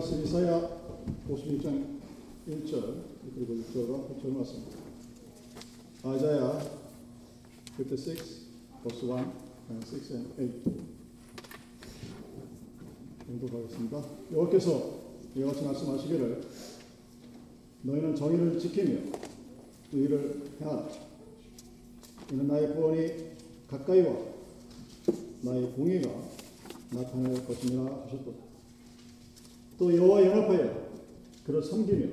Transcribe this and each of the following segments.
말씀 이사야 56장 1절 그리고 6절과 9절 말씀. 아이자야 56 verse 1 and 6 and 8. 공독하겠습니다. 여호와께서 이와 같이 말씀하시기를 너희는 정의를 지키며 의를 행하라. 이는 나의 구원이 가까이와 나의 공의가 나타날 것이니라 하셨도다. 또 여호와 영업하여. 그를 섬기며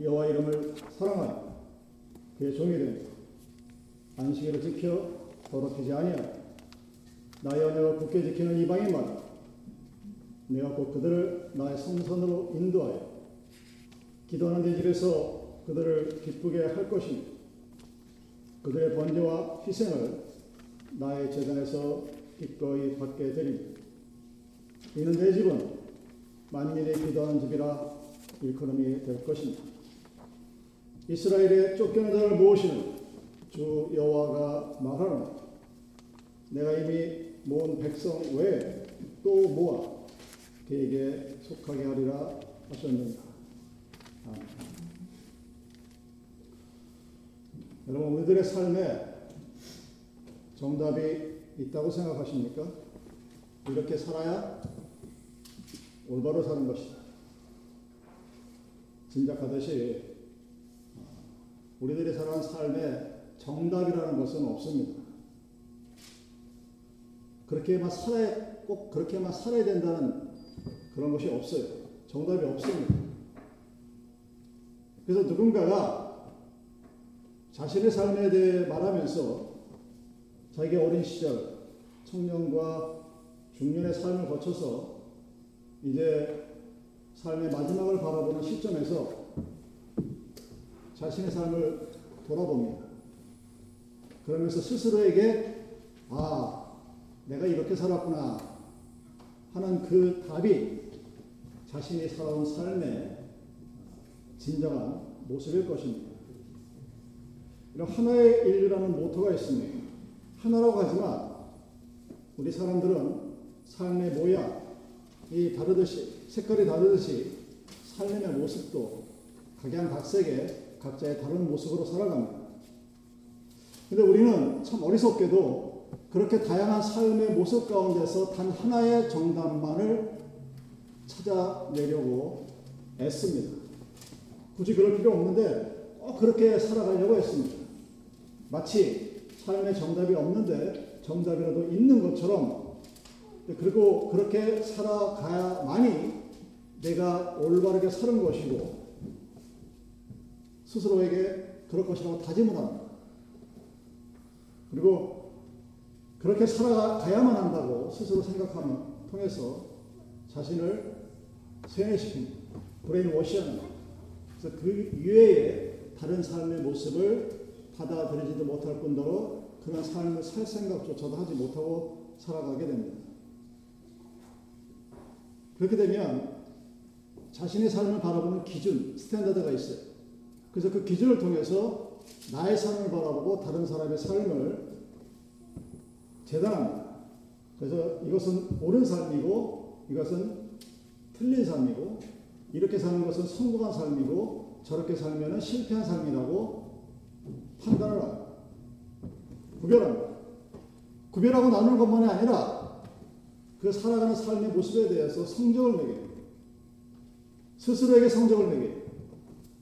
여호와 이름을 사랑하여 그의 종이 되며 안식일을 지켜 더럽히지 아니하여 나의 언약을 굳게 지키는 이방인마다 내가 곧 그들을 나의 성선으로 인도하여 기도하는 내 집에서 그들을 기쁘게 할 것이며 그들의 번제와 희생을 나의 재단에서 기꺼이 받게 되리니 이는 내 집은 만민이 기도하는 집이라 일컬음이 될 것입니다. 이스라엘의 쫓겨난 자를 모으시는 주 여호와가 말하노 내가 이미 모은 백성 외에 또 모아 그에게 속하게 하리라 하셨느니라. 아멘. 여러분 우리들의 삶에 정답이 있다고 생각하십니까? 이렇게 살아야 올바로 사는 것이다. 짐작하듯이 우리들이 살아가는 삶에 정답이라는 것은 없습니다. 그렇게만 살아야 꼭 그렇게만 살아야 된다는 그런 것이 없어요. 정답이 없습니다. 그래서 누군가가 자신의 삶에 대해 말하면서 자기 어린 시절, 청년과 중년의 삶을 거쳐서 이제 삶의 마지막을 바라보는 시점에서 자신의 삶을 돌아봅니다. 그러면서 스스로에게 아, 내가 이렇게 살았구나 하는 그 답이 자신이 살아온 삶의 진정한 모습일 것입니다. 이런 하나의 인류라는 모토가 있습니다. 하나라고 하지만 우리 사람들은 삶의 모양 이 다르듯이 색깔이 다르듯이 삶의 모습도 각양각색의 각자의 다른 모습으로 살아갑니다. 근데 우리는 참 어리석게도 그렇게 다양한 삶의 모습 가운데서 단 하나의 정답만을 찾아내려고 애씁니다. 굳이 그럴 필요 없는데 꼭 그렇게 살아가려고 했습니다. 마치 삶의 정답이 없는데 정답이라도 있는 것처럼 그리고 그렇게 살아가야만이 내가 올바르게 사는 것이고 스스로에게 그럴 것이라고 다짐을 합니다. 그리고 그렇게 살아가야만 한다고 스스로 생각하면 통해서 자신을 세뇌시킵니다. brainwash하는 그래서 그 이외에 다른 삶의 모습을 받아들이지도 못할 뿐더러 그런 삶을 살 생각조차도 하지 못하고 살아가게 됩니다. 그렇게 되면 자신의 삶을 바라보는 기준, 스탠다드가 있어요. 그래서 그 기준을 통해서 나의 삶을 바라보고 다른 사람의 삶을 재단합니다. 그래서 이것은 옳은 삶이고 이것은 틀린 삶이고 이렇게 사는 것은 성공한 삶이고 저렇게 살면 실패한 삶이라고 판단을 합니다. 구별합니다. 구별하고 나누는 것만이 아니라 그 살아가는 삶의 모습에 대해서 성적을 매겨요. 스스로에게 성적을 매겨요.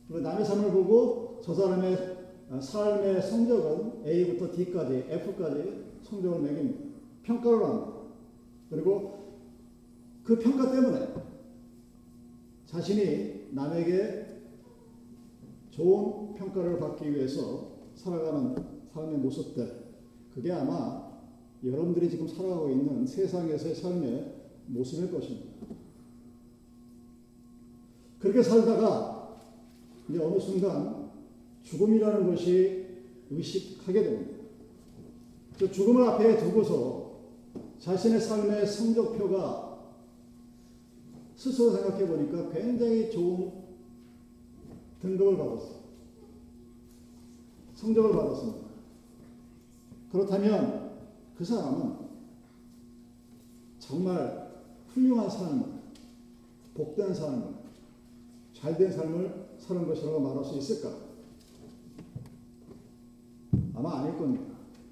남의 삶을 보고 저 사람의 삶의 성적은 A부터 D까지, F까지 성적을 매깁니다. 평가를 합니다. 그리고 그 평가 때문에 자신이 남에게 좋은 평가를 받기 위해서 살아가는 삶의 모습들, 그게 아마 여러분들이 지금 살아가고 있는 세상에서의 삶의 모습일 것입니다. 그렇게 살다가 이제 어느 순간 죽음이라는 것이 의식하게 됩니다. 그 죽음을 앞에 두고서 자신의 삶의 성적표가 스스로 생각해 보니까 굉장히 좋은 등급을 받았어요. 성적을 받았습니다. 그렇다면 그 사람은 정말 훌륭한 삶을 복된 삶을, 잘된 삶을 사는 것이라고 말할 수 있을까? 아마 아닐 겁니다.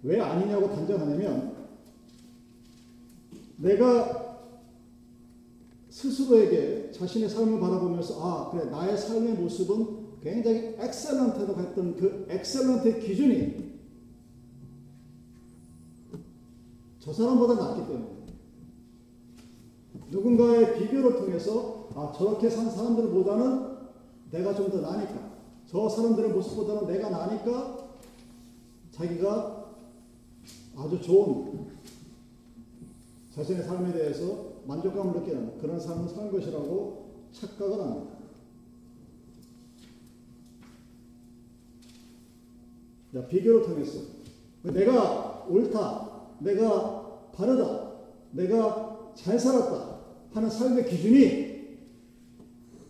왜 아니냐고 단정하냐면 내가 스스로에게 자신의 삶을 바라보면서 아 그래 나의 삶의 모습은 굉장히 excellent라고 했던 그 excellent의 기준이 저 사람보다 낫기 때문에. 누군가의 비교를 통해서 아 저렇게 산 사람들보다는 내가 좀 더 나니까 저 사람들의 모습보다는 내가 나니까 자기가 아주 좋은 자신의 삶에 대해서 만족감을 느끼는 그런 삶을 사는 것이라고 착각을 합니다. 자, 비교를 통해서. 내가 옳다, 내가 바르다, 내가 잘 살았다 하는 삶의 기준이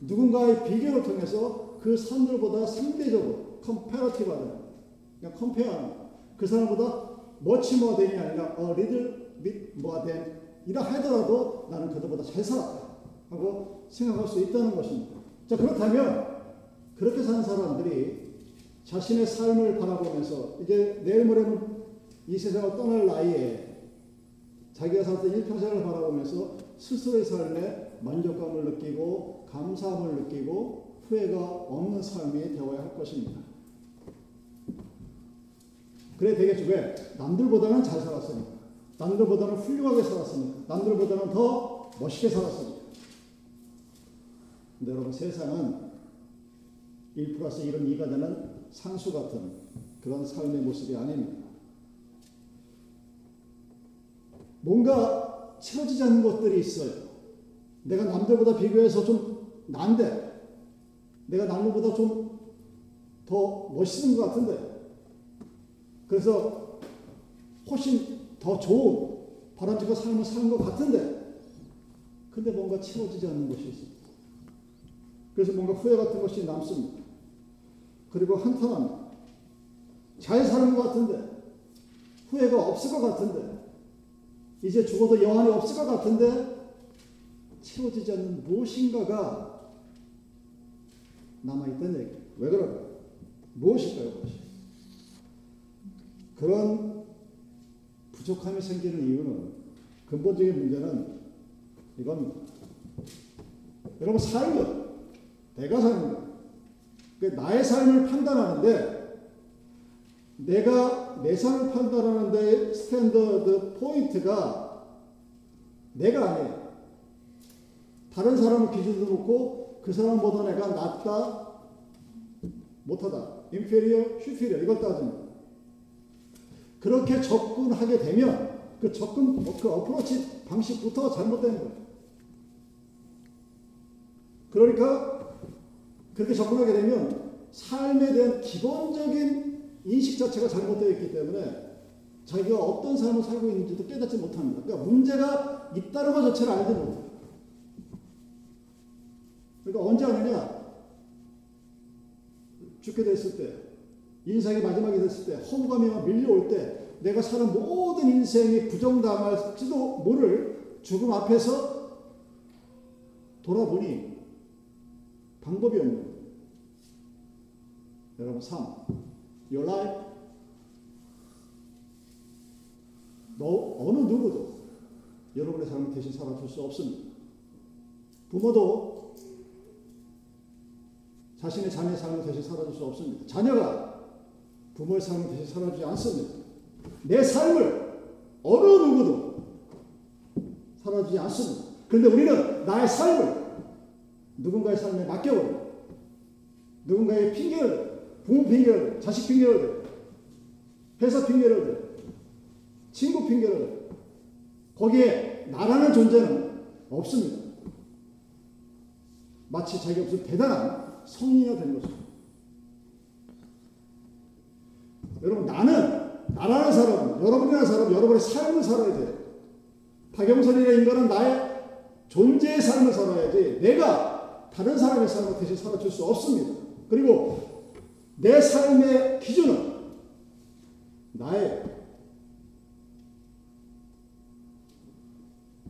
누군가의 비교를 통해서 그 사람들보다 상대적으로 컴페러티브하다. 그냥 컴페어하는 그 사람보다 much more 아니라 a little bit more than 이라 하더라도 나는 그들보다 잘 살았다 하고 생각할 수 있다는 것입니다. 자 그렇다면 그렇게 사는 사람들이 자신의 삶을 바라보면서 이제 내일 모레는 이 세상을 떠날 나이에 자기가 살던 일평생을 바라보면서 스스로의 삶에 만족감을 느끼고 감사함을 느끼고 후회가 없는 삶이 되어야 할 것입니다. 그래 되겠죠. 왜? 남들보다는 잘 살았으니까. 남들보다는 훌륭하게 살았으니까. 남들보다는 더 멋있게 살았으니까. 근데 여러분 세상은 1 플러스 1은 2가 되는 상수 같은 그런 삶의 모습이 아닙니다. 뭔가 채워지지 않는 것들이 있어요. 내가 남들보다 비교해서 좀 난데, 내가 남들보다 좀 더 멋있는 것 같은데, 그래서 훨씬 더 좋은 바람직한 삶을 사는 것 같은데, 근데 뭔가 채워지지 않는 것이 있어요. 그래서 뭔가 후회 같은 것이 남습니다. 그리고 한탄합니다. 잘 사는 것 같은데, 후회가 없을 것 같은데, 이제 죽어도 영안이 없을 것 같은데, 채워지지 않는 무엇인가가 남아있다는 얘기예요. 왜 그럴까요? 무엇일까요? 무엇이? 그런 부족함이 생기는 이유는 근본적인 문제는 이겁니다. 여러분 삶은 내가 사는 거. 나의 삶을 판단하는데 내가 내 삶을 판단하는 데 standard point가 내가 아니에요. 다른 사람을 기준으로 놓고 그 사람보다 내가 낫다, 못하다, inferior, superior 이걸 따집니다. 그렇게 접근하게 되면 그 접근 그 어프로치 방식부터 잘못된 거예요. 그러니까 그렇게 접근하게 되면 삶에 대한 기본적인 인식 자체가 잘못되어 있기 때문에 자기가 어떤 삶을 살고 있는지도 깨닫지 못합니다. 그러니까 문제가 있다는 것 자체를 알지 못해요. 그러니까 언제 아느냐? 죽게 됐을 때, 인생의 마지막이 됐을 때, 허무감이 밀려올 때, 내가 사는 모든 인생이 부정당할지도 모를 죽음 앞에서 돌아보니 방법이 없는. 여러분, 삶. Your life. 너, 어느 누구도 여러분의 삶을 대신 살아줄 수 없습니다. 부모도 자신의 자녀의 삶을 대신 살아줄 수 없습니다. 자녀가 부모의 삶을 대신 살아주지 않습니다. 내 삶을 어느 누구도 살아주지 않습니다. 그런데 우리는 나의 삶을 누군가의 삶에 맡겨버려. 누군가의 핑계를, 부모 핑계를, 자식 핑계를, 회사 핑계를, 친구 핑계를, 거기에 나라는 존재는 없습니다. 마치 자기가 무슨 대단한 성인이 된 것입니다. 여러분, 나는, 나라는 사람, 여러분이라는 사람, 여러분의 삶을 살아야 돼요. 박영선이라는 인간은 나의 존재의 삶을 살아야지, 내가 다른 사람의 삶을 대신 살아줄 수 없습니다. 그리고 내 삶의 기준은 나의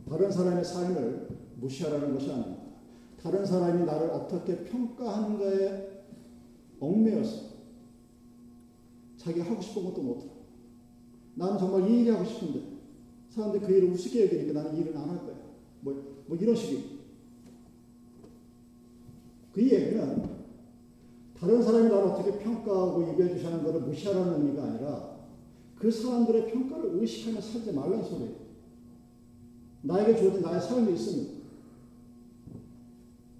다른 사람의 삶을 무시하라는 것이 아닙니다. 다른 사람이 나를 어떻게 평가하는가에 얽매였어. 자기가 하고 싶은 것도 못하고. 나는 정말 이 일이 하고 싶은데 사람들이 그 일을 우습게 여기니까 나는 일을 안 할 거야. 뭐, 뭐 이런 식이. 그 얘기는 다른 사람이 나를 어떻게 평가하고 얘기해 주시는 것을 무시하라는 의미가 아니라 그 사람들의 평가를 의식하며 살지 말라는 소리예요. 나에게 주어진 나의 삶이 있으면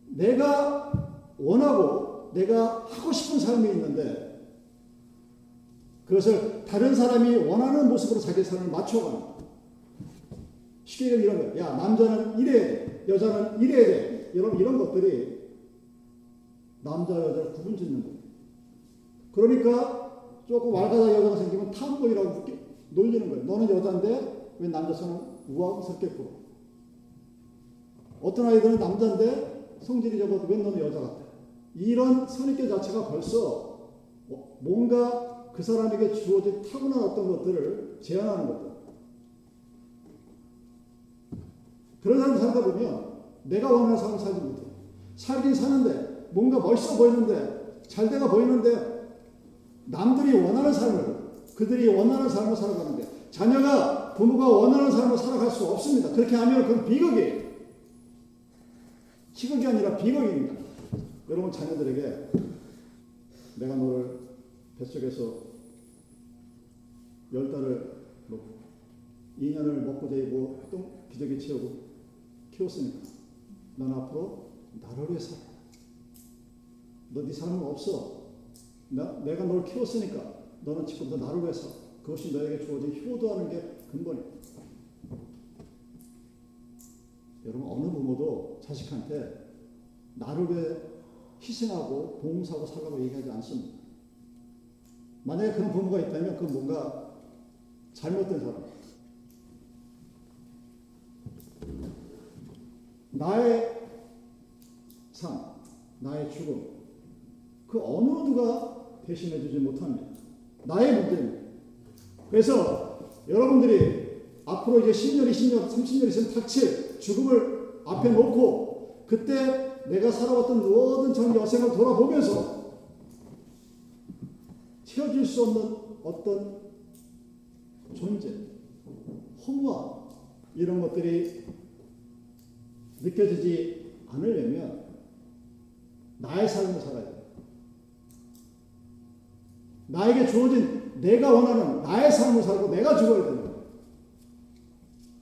내가 원하고 내가 하고 싶은 삶이 있는데 그것을 다른 사람이 원하는 모습으로 자기 삶을 맞춰가는 쉽게 얘기하면 이런 거야. 야, 남자는 이래야 돼. 여자는 이래야 돼. 여러분, 이런 것들이 남자, 여자를 구분 짓는 거예요. 그러니까 조금 왈가닥 여자가 생기면 탐보이라고 놀리는 거예요. 너는 여자인데 왜 남자처럼 우아스럽게 굴어? 어떤 아이들은 남자인데 성질이 적어도 왜 너는 여자 같아? 이런 선입견 자체가 벌써 뭔가 그 사람에게 주어진 타고난 어떤 것들을 제한하는 것들. 그런 사람 살다 보면 내가 원하는 삶을 살지 못해. 살긴 사는데 뭔가 멋있어 보이는데 잘 돼가 보이는데 남들이 원하는 삶을 그들이 원하는 삶을 살아가는데 자녀가 부모가 원하는 삶을 살아갈 수 없습니다. 그렇게 하면 그건 비극이에요. 희극이 아니라 비극입니다. 여러분 자녀들에게 내가 너를 뱃속에서 열 달을 놓고 2년을 먹고 되고 또 기저귀 채우고 키웠으니까 넌 앞으로 나를 위해 살아. 너네 삶은 없어. 나, 내가 널 키웠으니까 너는 지금부터 나를 위해서 그것이 너에게 주어진 효도하는 게 근본이야. 여러분 어느 부모도 자식한테 나를 위해 희생하고 봉사하고 살라고 얘기하지 않습니다. 만약에 그런 부모가 있다면 그건 뭔가 잘못된 사람. 나의 삶, 나의 죽음, 그 어느 누가 대신해 주지 못합니다. 나의 문제입니다. 그래서 여러분들이 앞으로 이제 10년, 20년, 30년 있으면 닥칠 죽음을 앞에 놓고 그때 내가 살아왔던 모든 전 여생을 돌아보면서 채워질 수 없는 어떤 존재, 허무함 이런 것들이 느껴지지 않으려면 나의 삶을 살아야 돼. 나에게 주어진 내가 원하는 나의 삶을 살고 내가 죽어야 거예요.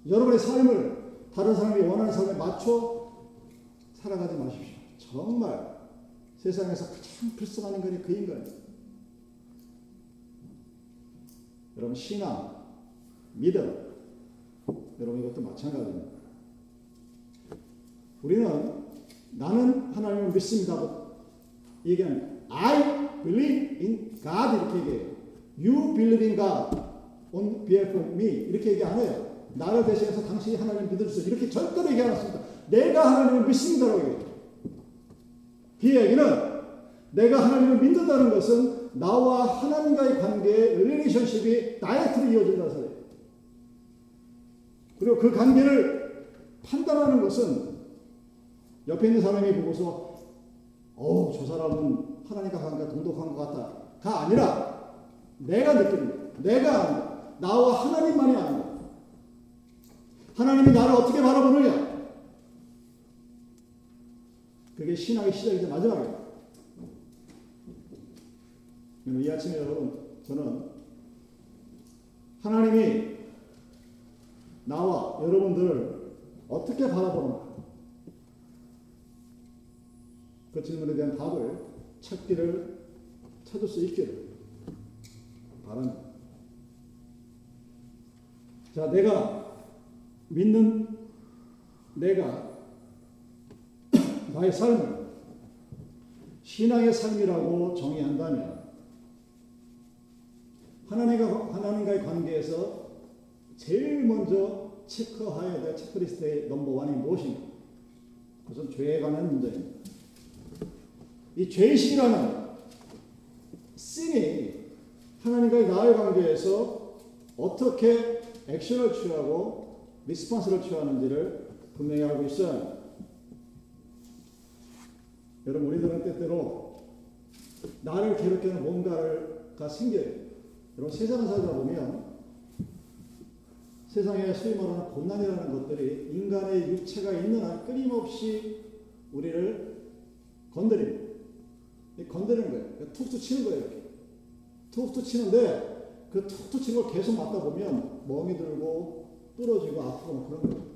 여러분의 삶을 다른 사람이 원하는 삶에 맞춰 살아가지 마십시오. 정말 세상에서 가장 불쌍한 인간이 그 인간이에요. 여러분 신앙, 믿음, 여러분 이것도 마찬가지입니다. 우리는 나는 하나님을 믿습니다. 얘기하는 I believe in God 이렇게 얘기해요. You believe in God on behalf of me 이렇게 얘기 안 해요. 나를 대신해서 당신이 하나님을 믿어주세요. 이렇게 절대로 얘기 안 했습니다. 내가 하나님을 믿습니다라고 얘기해요. 그 얘기는 내가 하나님을 믿는다는 것은 나와 하나님과의 관계의 릴레이션십이 다이렉트로 이어진다는 소리예요. 그리고 그 관계를 판단하는 것은 옆에 있는 사람이 보고서 어우 저 사람은 하나님과 관계가 동독한 것 같다 가 아니라 내가 느끼는 내가 아는 거. 나와 하나님만이 아는 거. 하나님이 나를 어떻게 바라보느냐 그게 신앙의 시작이자 마지막이에요. 이 아침에 여러분 저는 하나님이 나와 여러분들을 어떻게 바라보는가 그 질문에 대한 답을 찾기를 찾을 수 있기를 바랍니다. 자, 내가 믿는 내가 나의 삶을 신앙의 삶이라고 정의한다면 하나님과 하나님과의 관계에서 제일 먼저 체크해야 될 체크리스트의 넘버원이 무엇인가? 그것은 죄에 관한 문제입니다. 이 죄의식이라는 sin이 하나님과의 나의 관계에서 어떻게 액션을 취하고 response를 취하는지를 분명히 알고 합니다. 여러분 우리들은 때때로 나를 괴롭히는 뭔가가 생겨요. 여러분 세상을 살다 보면 세상에 소위 말하는 고난이라는 것들이 인간의 육체가 있는 한 끊임없이 우리를 건드립니다. 건드리는 거예요. 툭툭 치는 거예요. 이렇게. 툭툭 치는데 그 툭툭 치는 걸 계속 맞다 보면 멍이 들고 부러지고 아프고 뭐 그런 거예요.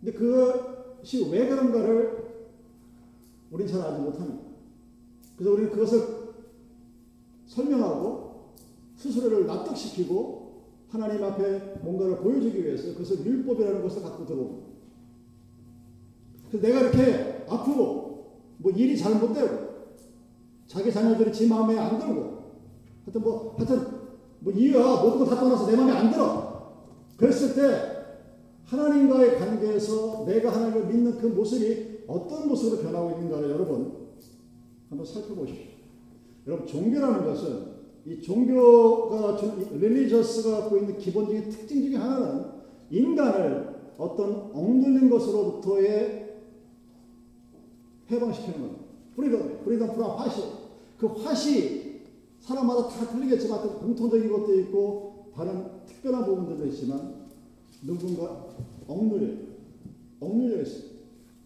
근데 그것이 왜 그런가를 우리는 잘 알지 못합니다. 그래서 우리는 그것을 설명하고 스스로를 납득시키고 하나님 앞에 뭔가를 보여주기 위해서 그것을 율법이라는 것을 갖고 들어옵니다. 내가 이렇게 아프고 뭐 일이 잘 못 되고 자기 자녀들이 지 마음에 안 들고 하여튼 뭐 하여튼 뭐 이유야 모든 거 다 떠나서 내 마음에 안 들어. 그랬을 때 하나님과의 관계에서 내가 하나님을 믿는 그 모습이 어떤 모습으로 변하고 있는가를 여러분 한번 살펴보십시오. 여러분 종교라는 것은 이 종교가 릴리저스가 갖고 있는 기본적인 특징 중에 하나는 인간을 어떤 억눌린 것으로부터의 해방시키는 겁니다. freedom, freedom from what. 그 what이 사람마다 다 틀리겠지만 공통적인 것도 있고 다른 특별한 부분들도 있지만 누군가 억눌려 억눌려 있어요.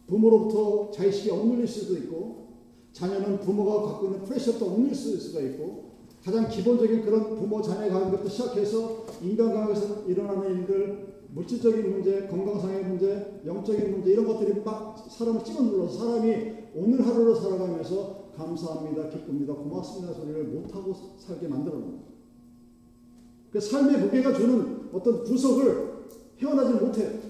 부모로부터 자식이 억눌릴 수도 있고 자녀는 부모가 갖고 있는 pressure도 억눌릴 수가 있고 가장 기본적인 그런 부모 자녀 관계부터 시작해서 인간관계에서 일어나는 일들 물질적인 문제, 건강상의 문제, 영적인 문제 이런 것들이 막 사람을 찍어 눌러서 사람이 오늘 하루를 살아가면서 감사합니다, 기쁩니다, 고맙습니다 소리를 못하고 살게 만들어 놓은 그 삶의 무게가 주는 어떤 구석을 헤어나지 못해요.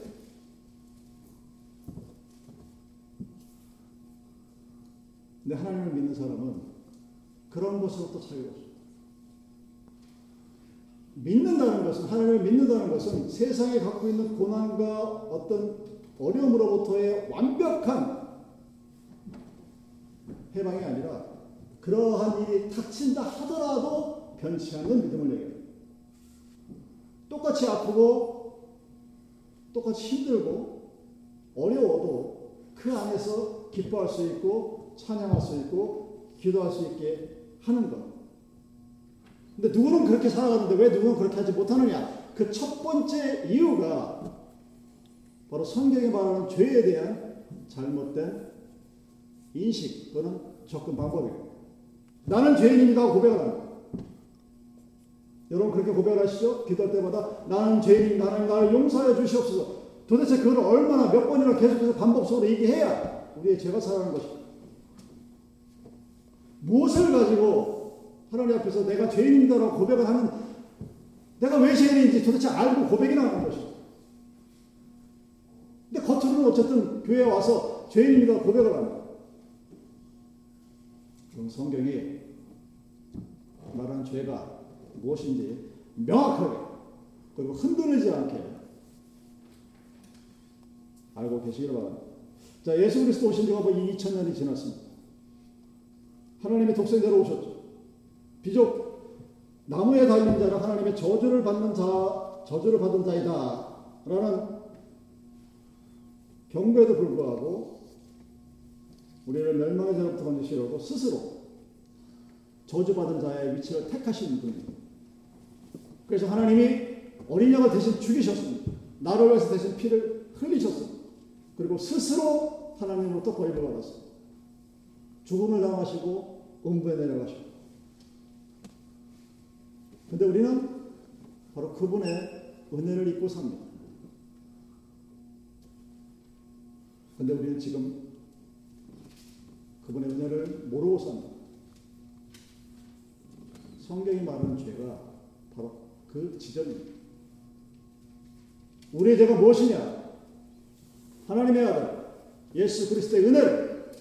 근데 하나님을 믿는 사람은 그런 것으로부터 없어요. 믿는다는 것은 하나님을 믿는다는 것은 세상에 갖고 있는 고난과 어떤 어려움으로부터의 완벽한 해방이 아니라 그러한 일이 닥친다 하더라도 변치 않는 믿음을 얘기해요. 똑같이 아프고 똑같이 힘들고 어려워도 그 안에서 기뻐할 수 있고 찬양할 수 있고 기도할 수 있게 하는 것. 근데 누구는 그렇게 살아가는데 왜 누구는 그렇게 하지 못하느냐? 그 첫 번째 이유가 바로 성경이 말하는 죄에 대한 잘못된 인식 또는 접근 방법이에요. 나는 죄인입니다 고백을 합니다. 여러분 그렇게 고백을 하시죠? 기도할 때마다 나는 죄인입니다. 하나님 나를 용서해 주시옵소서. 도대체 그걸 얼마나 몇 번이나 계속해서 반복적으로 얘기해야 우리의 죄가 살아가는 것입니다. 무엇을 가지고 하나님 앞에서 내가 죄인이다라고 고백을 하는 내가 왜 죄인인지 도대체 알고 고백이 나오는 것이죠. 근데 겉으로는 어쨌든 교회에 와서 죄인입니다 고백을 합니다. 그럼 성경이 말하는 죄가 무엇인지 명확하게 그리고 흔들리지 않게 알고 계시기를 바랍니다. 자, 예수 그리스도 오신 지가 뭐 2000년이 지났습니다. 하나님의 독생자로 오셨죠. 비록 나무에 달린 자는 하나님의 저주를 받는 자, 저주를 받은 자이다. 라는 경고에도 불구하고 우리를 멸망의 자로부터 건지시려고 스스로 저주받은 자의 위치를 택하신 분입니다. 그래서 하나님이 어린 양을 대신 죽이셨습니다. 나를 위해서 대신 피를 흘리셨습니다. 그리고 스스로 하나님으로부터 벌을 받았습니다. 죽음을 당하시고 음부에 내려가시고 근데 우리는 바로 그분의 은혜를 입고 삽니다. 근데 우리는 지금 그분의 은혜를 모르고 삽니다. 성경이 말하는 죄가 바로 그 지점입니다. 우리의 죄가 무엇이냐? 하나님의 아들 예수 그리스도의 은혜를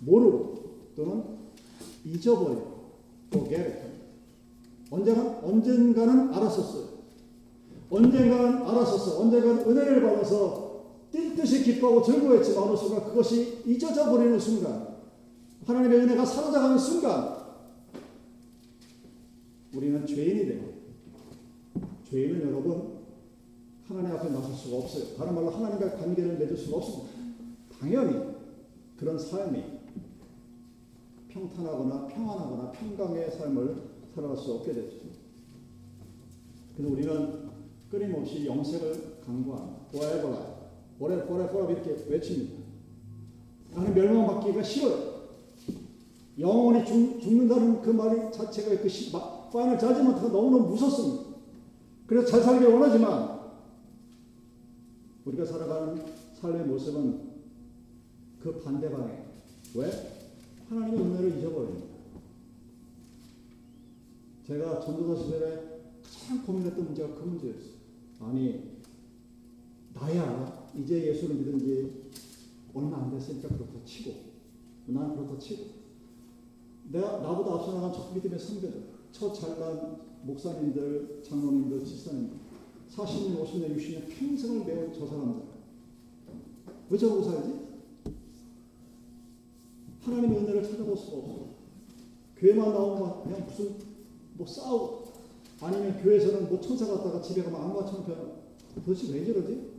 모르고 또는 또 게르 언젠가, 언젠가는 알았었어요. 언젠가는 알았었어. 언젠가는 은혜를 받아서 뛸 듯이 기뻐하고 즐거워했지만 어느 순간 그것이 잊어져 버리는 순간, 하나님의 은혜가 사라져가는 순간, 우리는 죄인이 되고, 죄인은 여러분, 하나님 앞에 나설 수가 없어요. 다른 말로 하나님과 관계를 맺을 수가 없습니다. 당연히 그런 삶이 평탄하거나 평안하거나 평강의 삶을 살아갈 수 없게 되죠. 그래서 우리는 끊임없이 영생을 강구합니다. forever forever, forever 이렇게 외칩니다. 나는 멸망받기가 싫어요. 영원히 죽, 죽는다는 그 말 자체가 그 시, 마, 파이널 자지먼트가 너무너무 무섭습니다. 그래서 잘 살기 원하지만 우리가 살아가는 삶의 모습은 그 반대 방향. 왜? 하나님의 은혜를 잊어버립니다. 제가 전도사 시절에 가장 고민했던 문제가 그 문제였어요. 아니, 나야 이제 예수를 믿은 지 얼마 안 됐으니까 그렇다 치고, 난 그렇다 치고, 내가 나보다 앞서 나간 저 믿음의 선배들, 첫 잘난 목사님들, 장로님들, 집사님들, 40년, 50년, 60년 평생을 배운 저 사람들. 왜 저러고 살지? 하나님의 은혜를 찾아볼 수가 없어. 교회만 나오면 그냥 무슨 뭐 싸우고 아니면 교회에서는 뭐 천사 갔다가 집에 가면 악마처럼 변하고 도대체 왜 저러지?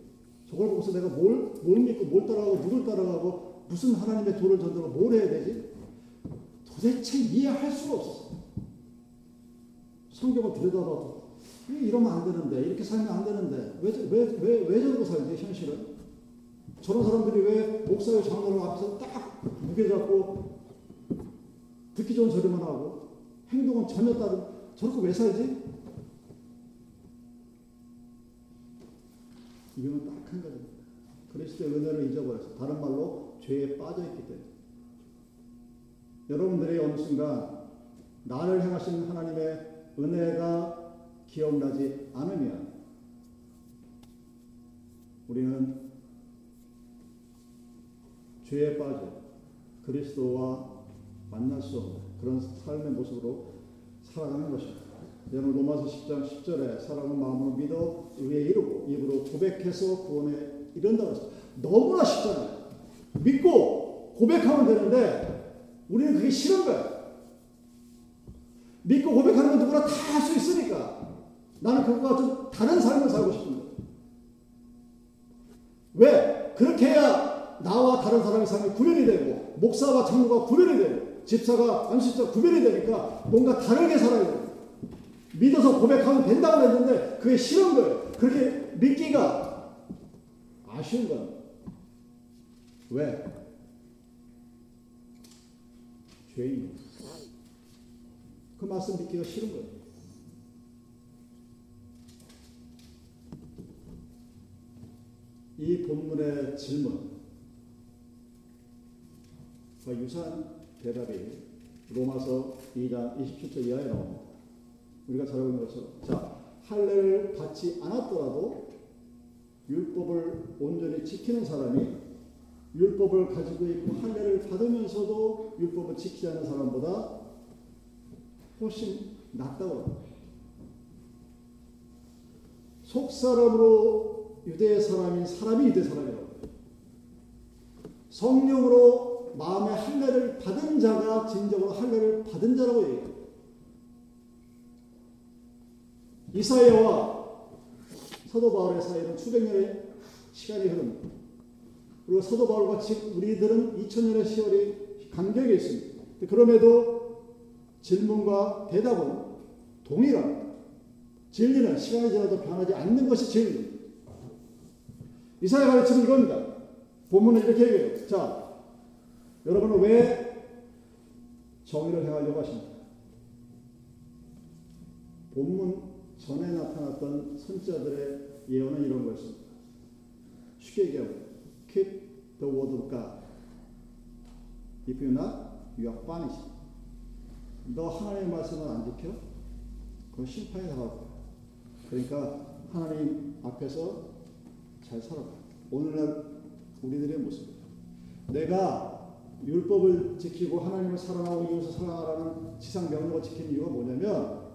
저걸 보고서 내가 뭘, 뭘 믿고 뭘 따라가고 누굴 따라가고 무슨 하나님의 도를 전도로 뭘 해야 되지? 도대체 이해할 수가 없었어. 성경을 들여다봐도 이러면 안 되는데 이렇게 살면 안 되는데 왜왜 왜 왜 저러고 살지 현실은? 저런 사람들이 왜 목사의 장로를 앞에서 딱 무게 잡고 듣기 좋은 소리만 하고 행동은 전혀 다른 저렇게 왜 살지? 이유는 딱 한 가지입니다. 그리스도의 은혜를 잊어버려서 다른 말로 죄에 빠져있기 때문에 여러분들이 어느 순간 나를 향하신 하나님의 은혜가 기억나지 않으면 우리는 죄에 빠져 그리스도와 만날 수 없는 그런 삶의 모습으로 살아가는 것입니다. 여러분 로마서 10장 10절에 사랑은 마음으로 믿어 의에 이르고 입으로 고백해서 구원에 이른다고 했어요. 너무나 쉽잖아요. 믿고 고백하면 되는데 우리는 그게 싫은 거예요. 믿고 고백하는 건 누구나 다 할 수 있으니까 나는 그것과 좀 다른 삶을 살고 싶은 거예요. 왜? 그렇게 해야 나와 다른 사람의 삶이 구별이 되고 목사와 장로가 구별이 되고 집사가 안식자 구별이 되니까 뭔가 다르게 살아야 돼요. 믿어서 고백하면 된다고 했는데 그게 싫은 거예요. 그렇게 믿기가 아쉬운 건 왜? 죄인. 그 말씀 믿기가 싫은 거예요. 이 본문의 질문, 유사한 대답이 로마서 2장 27절 이하에 나옵니다. 우리가 잘 알고 있는 것처럼. 자, 할례를 받지 않았더라도 율법을 온전히 지키는 사람이 율법을 가지고 있고 할례를 받으면서도 율법을 지키지 않는 사람보다 훨씬 낫다고. 속 사람으로 유대 사람인 사람이 유대 사람이라고 성령으로 마음의 할례를 받은 자가 진정으로 할례를 받은 자라고 얘기해요. 이사야와 사도 바울의 사이는 수백 년의 시간이 흐릅니다. 그리고 사도 바울과 우리들은 2000년의 시월이 간격이 있습니다. 그럼에도 질문과 대답은 동일합니다. 진리는 시간이 지나도 변하지 않는 것이 진리입니다. 이사야 가르침은 이겁니다. 본문은 이렇게 얘기해요. 자, 여러분은 왜 정의를 행하려고 하십니까? 본문 전에 나타났던 선자들의 예언은 이런 거였습니다. 쉽게 얘기하면 keep the word of God. If you not, you are punished. 너 하나님의 말씀을 안 지켜? 그건 심판이 다가올 거야. 그러니까 하나님 앞에서 잘 살아라. 오늘날 우리들의 모습. 내가 율법을 지키고 하나님을 사랑하고 이웃을 사랑하라는 지상 명령을 지키는 이유가 뭐냐면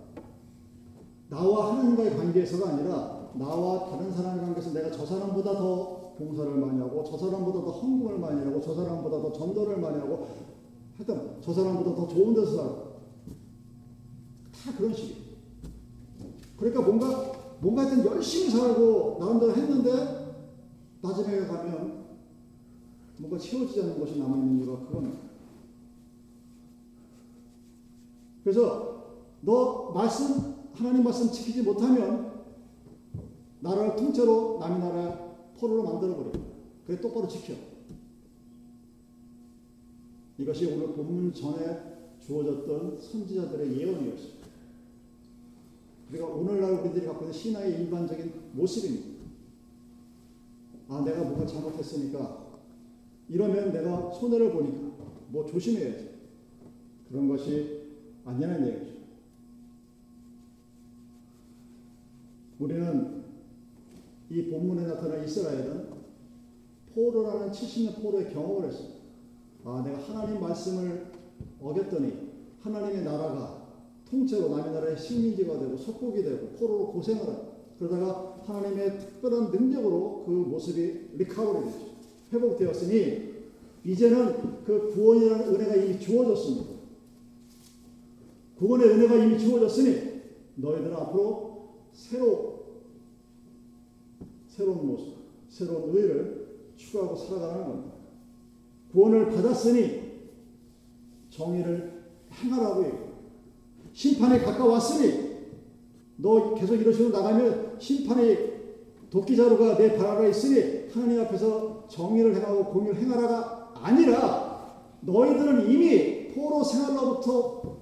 나와 하나님과의 관계에서가 아니라 나와 다른 사람의 관계에서 내가 저 사람보다 더 봉사를 많이 하고 저 사람보다 더 헌금을 많이 하고 저 사람보다 더 전도를 많이 하고 하여튼 저 사람보다 더 좋은 데서 살고 다 그런 식이에요. 그러니까 뭔가 뭔가 하여튼 열심히 살고 나름대로 했는데 나중에 가면 뭔가 채워지지 않는 것이 남아있는 이유가 그거는. 그래서 너 말씀, 하나님 말씀 지키지 못하면 나라를 통째로 남의 나라 포로로 만들어버려. 그래 똑바로 지켜. 이것이 오늘 본문 전에 주어졌던 선지자들의 예언이었습니다. 그러니까 오늘날 우리들이 갖고 있는 신화의 일반적인 모습입니다. 아, 내가 뭔가 잘못했으니까 이러면 내가 손해를 보니까 뭐 조심해야지. 그런 것이 아니라는 얘기죠. 우리는 이 본문에 나타난 이스라엘은 포로라는 70년 포로의 경험을 했습니다. 아, 내가 하나님 말씀을 어겼더니 하나님의 나라가 통째로 남의 나라의 식민지가 되고 속국이 되고 포로로 고생을 하고 그러다가 하나님의 특별한 능력으로 그 모습이 recovery 됐죠. 회복되었으니 이제는 그 구원이라는 은혜가 이미 주어졌습니다. 구원의 은혜가 이미 주어졌으니 너희들은 앞으로 새로 새로운 모습, 새로운 의를 추구하고 살아가는 겁니다. 구원을 받았으니 정의를 행하라고 얘기해요. 심판에 가까웠으니 너 계속 이런 식으로 나가면 심판의 도끼자루가 내 발 아래 있으니 하나님 앞에서 정의를 행하고 공의를 행하라가 아니라 너희들은 이미 포로 생활로부터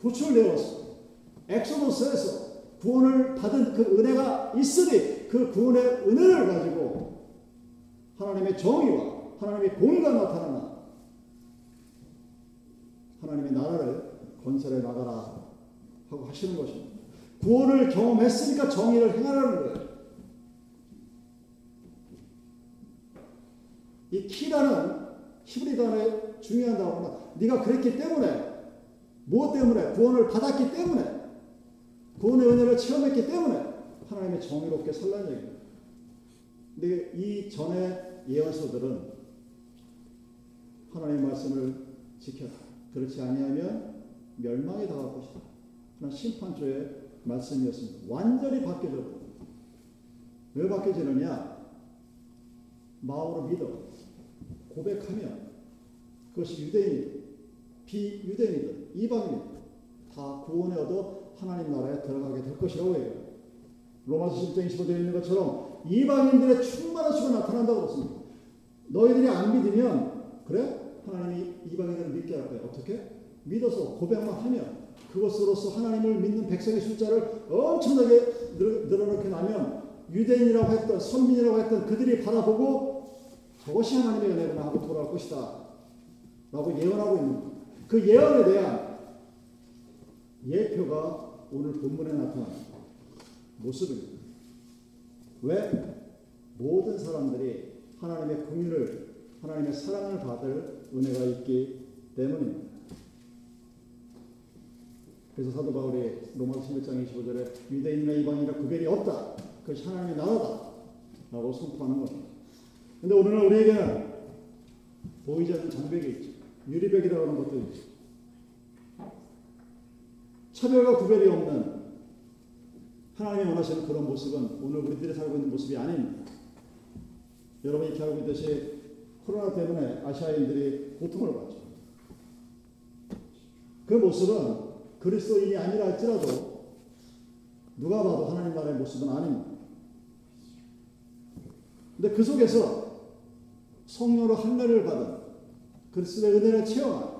구출되었어. 엑소더스에서 구원을 받은 그 은혜가 있으니 그 구원의 은혜를 가지고 하나님의 정의와 하나님의 공의가 나타나나 하나님의 나라를 건설해 나가라 하고 하시는 것입니다. 구원을 경험했으니까 정의를 행하라는 거예요. 이 키라는 히브리단의 중요한 단어는 네가 그랬기 때문에 무엇 때문에 구원을 받았기 때문에 구원의 은혜를 체험했기 때문에 하나님의 정의롭게 살라는 얘기입니다. 근데 이 전에 예언서들은 하나님의 말씀을 지켜라. 그렇지 아니하면 멸망에 당할 것이다. 그런 심판조의 말씀이었습니다. 완전히 바뀌어졌다. 왜 바뀌어지느냐? 마음으로 믿어. 고백하면 그것이 유대인이든 비유대인이든 이방인이든 다 구원에 얻어 하나님 나라에 들어가게 될 것이라고 해요. 로마서 10장 25절에 있는 것처럼 이방인들의 충만한 수가 나타난다고 그랬습니다. 너희들이 안 믿으면 그래? 하나님이 이방인들을 믿게 할 거야. 어떻게? 믿어서 고백만 하면 그것으로서 하나님을 믿는 백성의 숫자를 엄청나게 늘어놓게 나면 유대인이라고 했던 선민이라고 했던 그들이 바라보고 저것이 하나님의 은혜구나 하고 돌아올 것이다. 라고 예언하고 있는 그 예언에 대한 예표가 오늘 본문에 나타난 모습입니다. 왜? 모든 사람들이 하나님의 공유를 하나님의 사랑을 받을 은혜가 있기 때문입니다. 그래서 사도 바울이 로마서 11장 25절에 유대인이나 이방인이나 구별이 없다. 그것이 하나님의 나라다. 라고 선포하는 겁니다. 근데 오늘날 우리에게는 보이지 않는 장벽이 있죠. 유리벽이라고 하는 것도 있죠. 차별과 구별이 없는 하나님이 원하시는 그런 모습은 오늘 우리들이 살고 있는 모습이 아닙니다. 여러분이 이렇게 알고 있듯이 코로나 때문에 아시아인들이 고통을 받죠. 그 모습은 그리스도인이 아니라 할지라도 누가 봐도 하나님 나라의 모습은 아닙니다. 근데 그 속에서 성령으로 할례를 받은 그리스도의 은혜를 체험한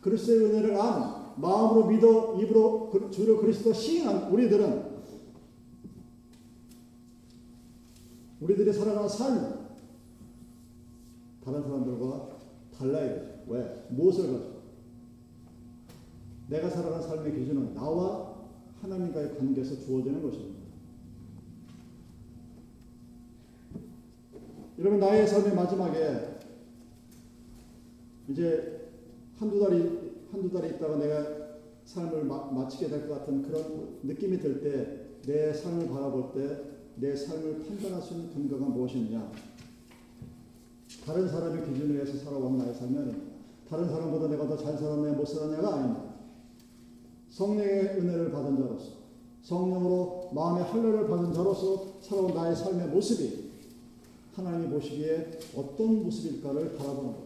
그리스도의 은혜를 아는 마음으로 믿어 입으로 주로 그리스도 시인한 우리들은 우리들이 살아가는 삶 다른 사람들과 달라야 되죠. 왜? 무엇을 가지고? 내가 살아가는 삶의 기준은 나와 하나님과의 관계에서 주어지는 것입니다. 여러분 나의 삶의 마지막에 이제 한두 달이 한두 달이 있다가 내가 삶을 마, 마치게 될 것 같은 그런 느낌이 들 때 내 삶을 바라볼 때 내 삶을 판단할 수 있는 근거가 무엇이냐? 다른 사람의 기준에 의해서 살아온 나의 아닙니다. 다른 사람보다 내가 더 잘 살았냐 못 살았냐가 아닙니다. 성령의 은혜를 받은 자로서 성령으로 마음의 할례를 받은 자로서 살아온 나의 삶의 모습이 하나님이 보시기에 어떤 모습일까를 바라보는 것.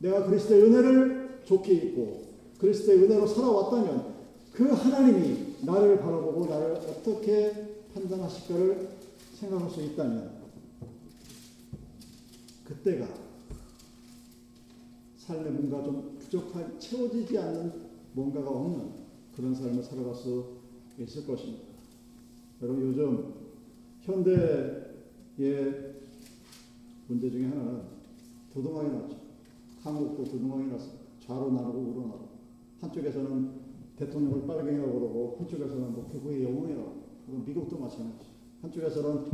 내가 그리스도의 은혜를 좋게 입고 그리스도의 은혜로 살아왔다면 그 하나님이 나를 바라보고 나를 어떻게 판단하실까를 생각할 수 있다면 그때가 삶에 뭔가 좀 부족한 채워지지 않는 뭔가가 없는 그런 삶을 살아갈 수 있을 것입니다. 여러분 요즘 현대의 문제 중에 하나는 두둥하게 났죠. 한국도 두둥하게 났습니다. 좌로 나누고 우로 나누고 한쪽에서는 대통령을 빨갱이라고 그러고 한쪽에서는 뭐 극우의 영웅이라고 미국도 마찬가지. 한쪽에서는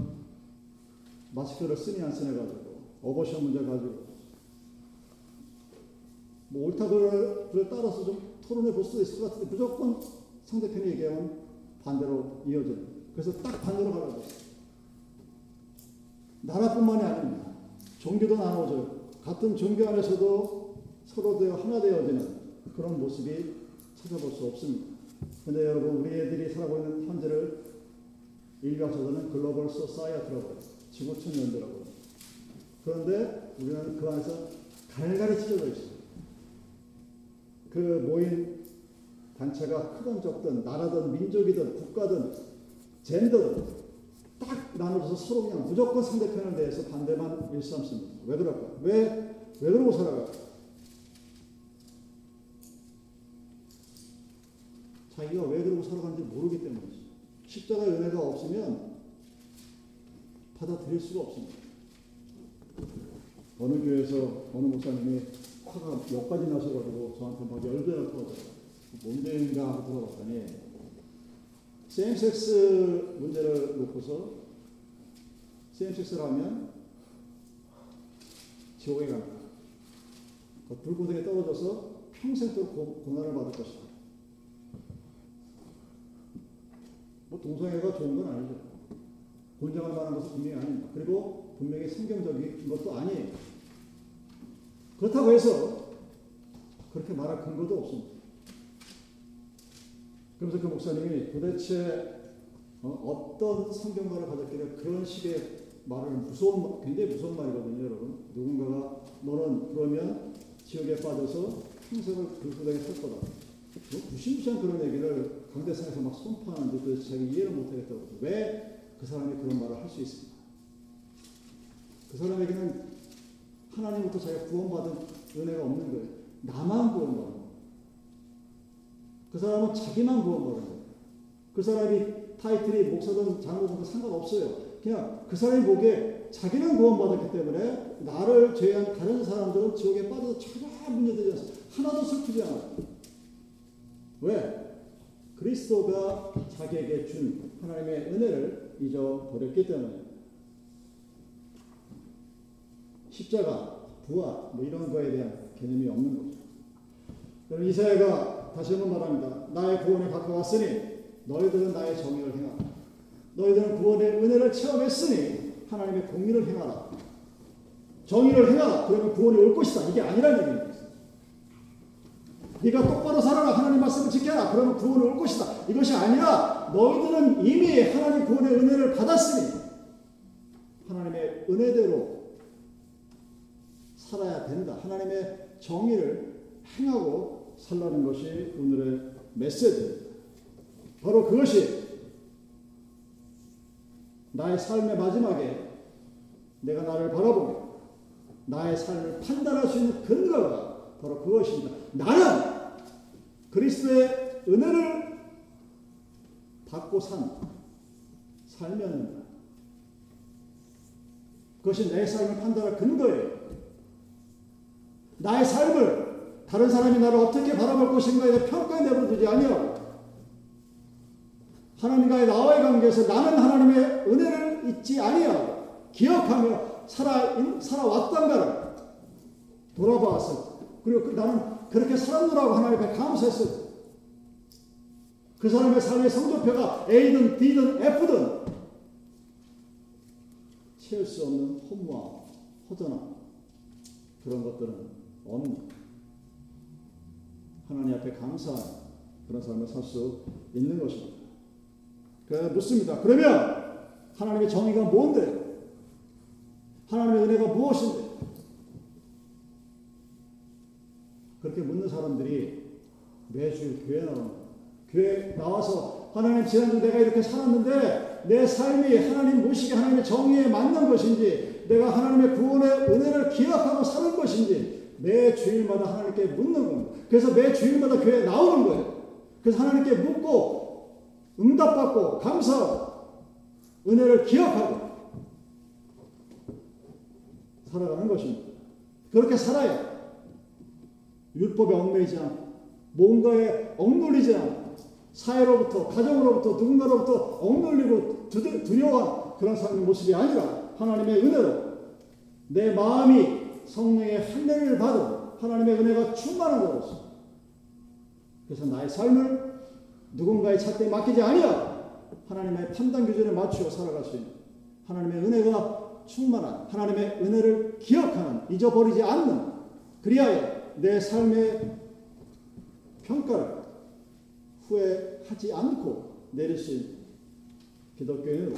마스크를 쓰니 안 쓰니 가지고 어버션 문제 가지고 뭐 옳다 그를 따라서 좀 토론해 볼 수도 있을 것 같은데 무조건 상대편이 얘기하면 반대로 이어져요. 그래서 딱 반대로 가라고 했어요. 나라뿐만이 아닙니다. 종교도 나눠져요. 같은 종교 안에서도 서로 되어 하나 되어지는 그런 모습이 찾아볼 수 없습니다. 근데 여러분, 우리 애들이 살아가고 있는 현재를 일각서는 global society라고 지구촌 연대라고 그런데 우리는 그 안에서 갈갈이 찢어져 있어요. 그 모인 단체가 크든 적든 나라든 민족이든 국가든 젠더든 딱 나눠져서 서로 그냥 무조건 상대편에 대해서 반대만 일삼습니다. 왜 그럴까? 왜, 왜 그러고 살아갈까? 자기가 왜 그러고 살아가는지 모르기 때문이죠. 십자가 은혜가 없으면 받아들일 수가 없습니다. 어느 교회에서 어느 목사님이 화가 몇 가지 나셔가지고 저한테 막 열배가 터져요. 뭔데인가 하고 들어봤더니 세임섹스 문제를 놓고서 세임섹스를 하면 지옥에 간다. 그 불고등에 떨어져서 평생도록 고난을 받을 것이다. 뭐 동성애가 좋은 건 아니죠. 권장할 만한 것은 분명히 아닙니다. 그리고 분명히 성경적인 것도 아니에요. 그렇다고 해서 그렇게 말할 근거도 없습니다. 그러면서 그 목사님이 도대체 어, 떤 성경관을 가졌길래 그런 식의 말을 무서운 굉장히 무서운 말이거든요, 여러분. 누군가가 너는 그러면 지옥에 빠져서 평생을 불구덩이 살 거다. 뭐 무시무시한 그런 얘기를 강대상에서 막 선포하는데 도대체 자기 이해를 못하겠다고. 왜 그 사람이 그런 말을 할 수 있습니까? 그 사람에게는 하나님부터 자기가 구원받은 은혜가 없는 거예요. 나만 구원받는 거예요. 그 사람은 자기만 구원받는 거예요. 그 사람이 타이틀이 목사든 장로든 상관없어요. 그냥 그 사람이 보기에 자기는 구원받았기 때문에 나를 제외한 다른 사람들은 지옥에 빠져서 전혀 문제되지 않습니다. 하나도 슬프지 않아요. 왜? 그리스도가 자기에게 준 하나님의 은혜를 잊어버렸기 때문에 십자가, 부활 뭐 이런 거에 대한 개념이 없는 거죠. 이사야가 다시 한번 말합니다. 나의 구원이 가까웠으니 너희들은 나의 정의를 행하라. 너희들은 구원의 은혜를 체험했으니 하나님의 공의를 행하라. 정의를 행하라. 그러면 구원이 올 것이다. 이게 아니라는 얘기입니다. 네가 똑바로 살아라. 하나님 말씀을 지켜라. 그러면 구원이 올 것이다. 이것이 아니라 너희들은 이미 하나님 구원의 은혜를 받았으니 하나님의 은혜대로 살아야 된다. 하나님의 정의를 행하고 살라는 것이 오늘의 메시지입니다. 바로 그것이 나의 삶의 마지막에 내가 나를 바라보며 나의 삶을 판단할 수 있는 근거가 바로 그것입니다. 나는 그리스도의 은혜를 받고 산 삶이었는가? 그것이 내 삶을 판단할 근거예요. 나의 삶을 다른 사람이 나를 어떻게 바라볼 것인가에 평가에 내버려두지 아니하고 하나님과의 나와의 관계에서 나는 하나님의 은혜를 잊지 아니하고 기억하며 살아 살아왔던가를 돌아보았어. 그리고 그 나는 그렇게 살았노라고 하나님 앞에 감사했어요. 그 사람의 삶의 성적표가 A든 D든 F든 채울 수 없는 허무와 허전함 그런 것들은 없는 하나님 앞에 감사한 그런 삶을 살 수 있는 것입니다. 그 묻습니다. 그러면 하나님의 정의가 뭔데? 하나님의 은혜가 무엇인데? 그렇게 묻는 사람들이 매주 교회 나오는. 교회 나와서 하나님 지난주 내가 이렇게 살았는데 내 삶이 하나님 모시게 하나님의 정의에 맞는 것인지 내가 하나님의 구원의 은혜를 기억하고 사는 것인지 매 주일마다 하나님께 묻는 겁니다. 그래서 매 주일마다 교회에 나오는 거예요. 그래서 하나님께 묻고 응답받고 감사하고 은혜를 기억하고 살아가는 것입니다. 그렇게 살아야 율법에 얽매이지 않고 뭔가에 억눌리지 않고 사회로부터 가정으로부터 누군가로부터 억눌리고 두려워한 그런 삶의 모습이 아니라 하나님의 은혜로 내 마음이 성령의 할례를 받은 하나님의 은혜가 충만한 자로서 그래서 나의 삶을 누군가의 잣대에 맡기지 아니하 하나님의 판단 기준에 맞추어 살아갈 수 있는 하나님의 은혜가 충만한 하나님의 은혜를 기억하는 잊어버리지 않는 그리하여 내 삶의 평가를 후회하지 않고 내릴 수 있는 기독교인으로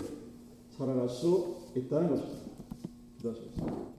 살아갈 수 있다는 것입니다. 기도하시겠습니다.